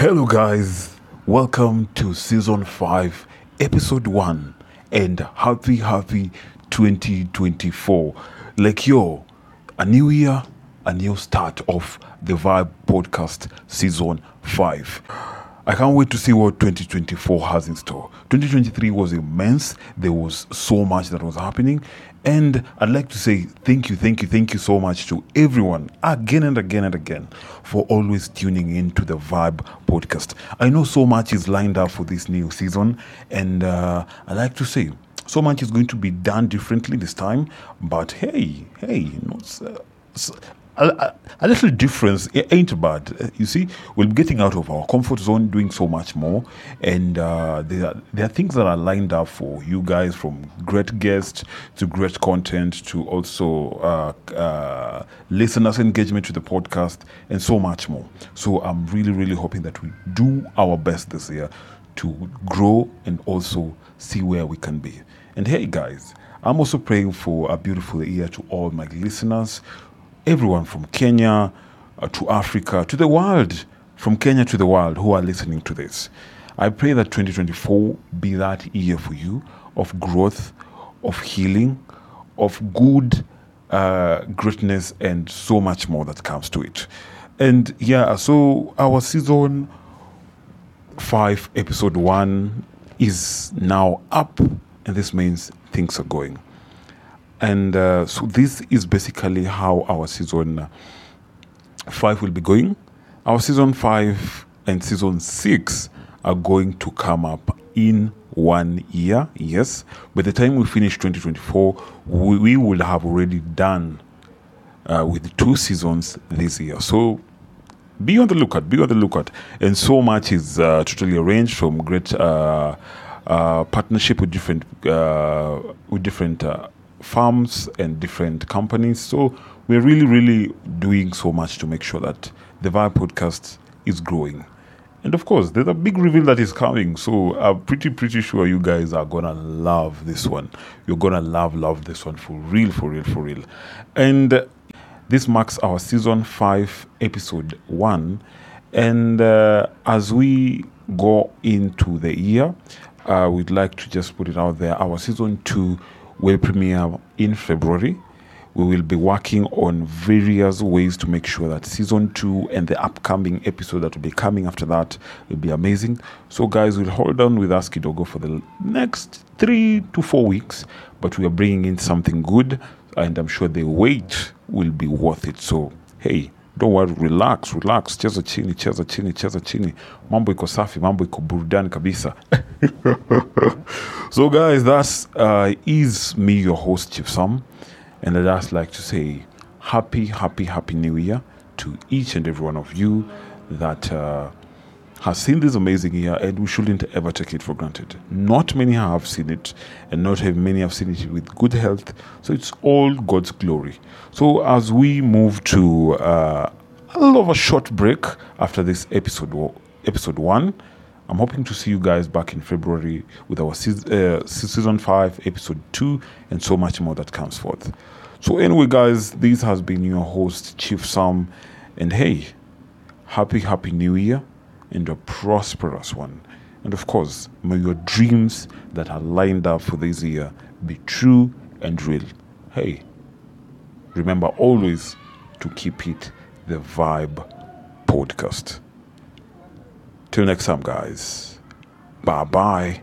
Hello, guys. Welcome to season 5, episode 1, and happy, happy 2024. Like, yo, a new year, a new start of the Vibe podcast season 5. I can't wait to see what 2024 has in store. 2023 was immense. There was so much that was happening. And I'd like to say thank you, thank you, thank you so much to everyone again and again and again for always tuning in to the Vibe podcast. I know so much is lined up for this new season. And uh, I'd like to say so much is going to be done differently this time. But hey, hey, not, uh, a, a, little difference it ain't bad. You see, we're getting out of our comfort zone, doing so much more, and uh, there, are, there are things that are lined up for you guys from great guests to great content to also uh, uh, listeners' engagement to the podcast and so much more. So I'm really, really hoping that we do our best this year to grow and also see where we can be. And hey, guys. I'm also praying for a beautiful year to all my listeners everyone from Kenya uh, to Africa to the world, from Kenya to the world who are listening to this. I pray that 2024 be that year for you of growth, of healing, of good uh, greatness, and so much more that comes to it. And yeah, so our season five, episode one, is now up, and this means things are going. And uh, so this is basically how our season five will be going. Our season five and season six are going to come up in one year. Yes, by the time we finish 2024, we, we will have already done uh, with two seasons this year. So be on the lookout. Be on the lookout. And so much is uh, totally arranged from great uh, uh partnership with different uh, with different uh, farms and different companies. So we're really, really doing so much to make sure that the Vibe podcast is growing. And of course, there's a big reveal that is coming. So I'm pretty, pretty sure you guys are gonna love this one. You're gonna love, love this one for real, for real, for real. And this marks our season five, episode one. And uh, as we go into the year, uh, we'd like to just put it out there. Our season two will premiere in February. We will be working on various ways to make sure that season two and the upcoming episode that will be coming after that will be amazing. So, guys, we'll hold on with us Kidogo for the next three to four weeks, but we are bringing in something good, and I'm sure the wait will be worth it. So, hey, don't worry, relax, relax, cheza chini, cheza chini, cheza chini. Mambo iko safi, mambo iko burudani kabisa. so, guys, that's uh, is me, your host, Chief Sam, and I'd just like to say happy, happy, happy New Year to each and every one of you that uh, has seen this amazing year, and we shouldn't ever take it for granted. Not many have seen it, and not many have seen it with good health. So it's all God's glory. So as we move to uh, a little of a short break after this episode, episode one. I'm hoping to see you guys back in February with our season, uh, season 5, episode 2, and so much more that comes forth. So, anyway, guys, this has been your host, Chief Sam. And hey, happy, happy new year and a prosperous one. And of course, may your dreams that are lined up for this year be true and real. Hey, remember always to keep it the Vibe Podcast. Till next time, guys. Bye bye.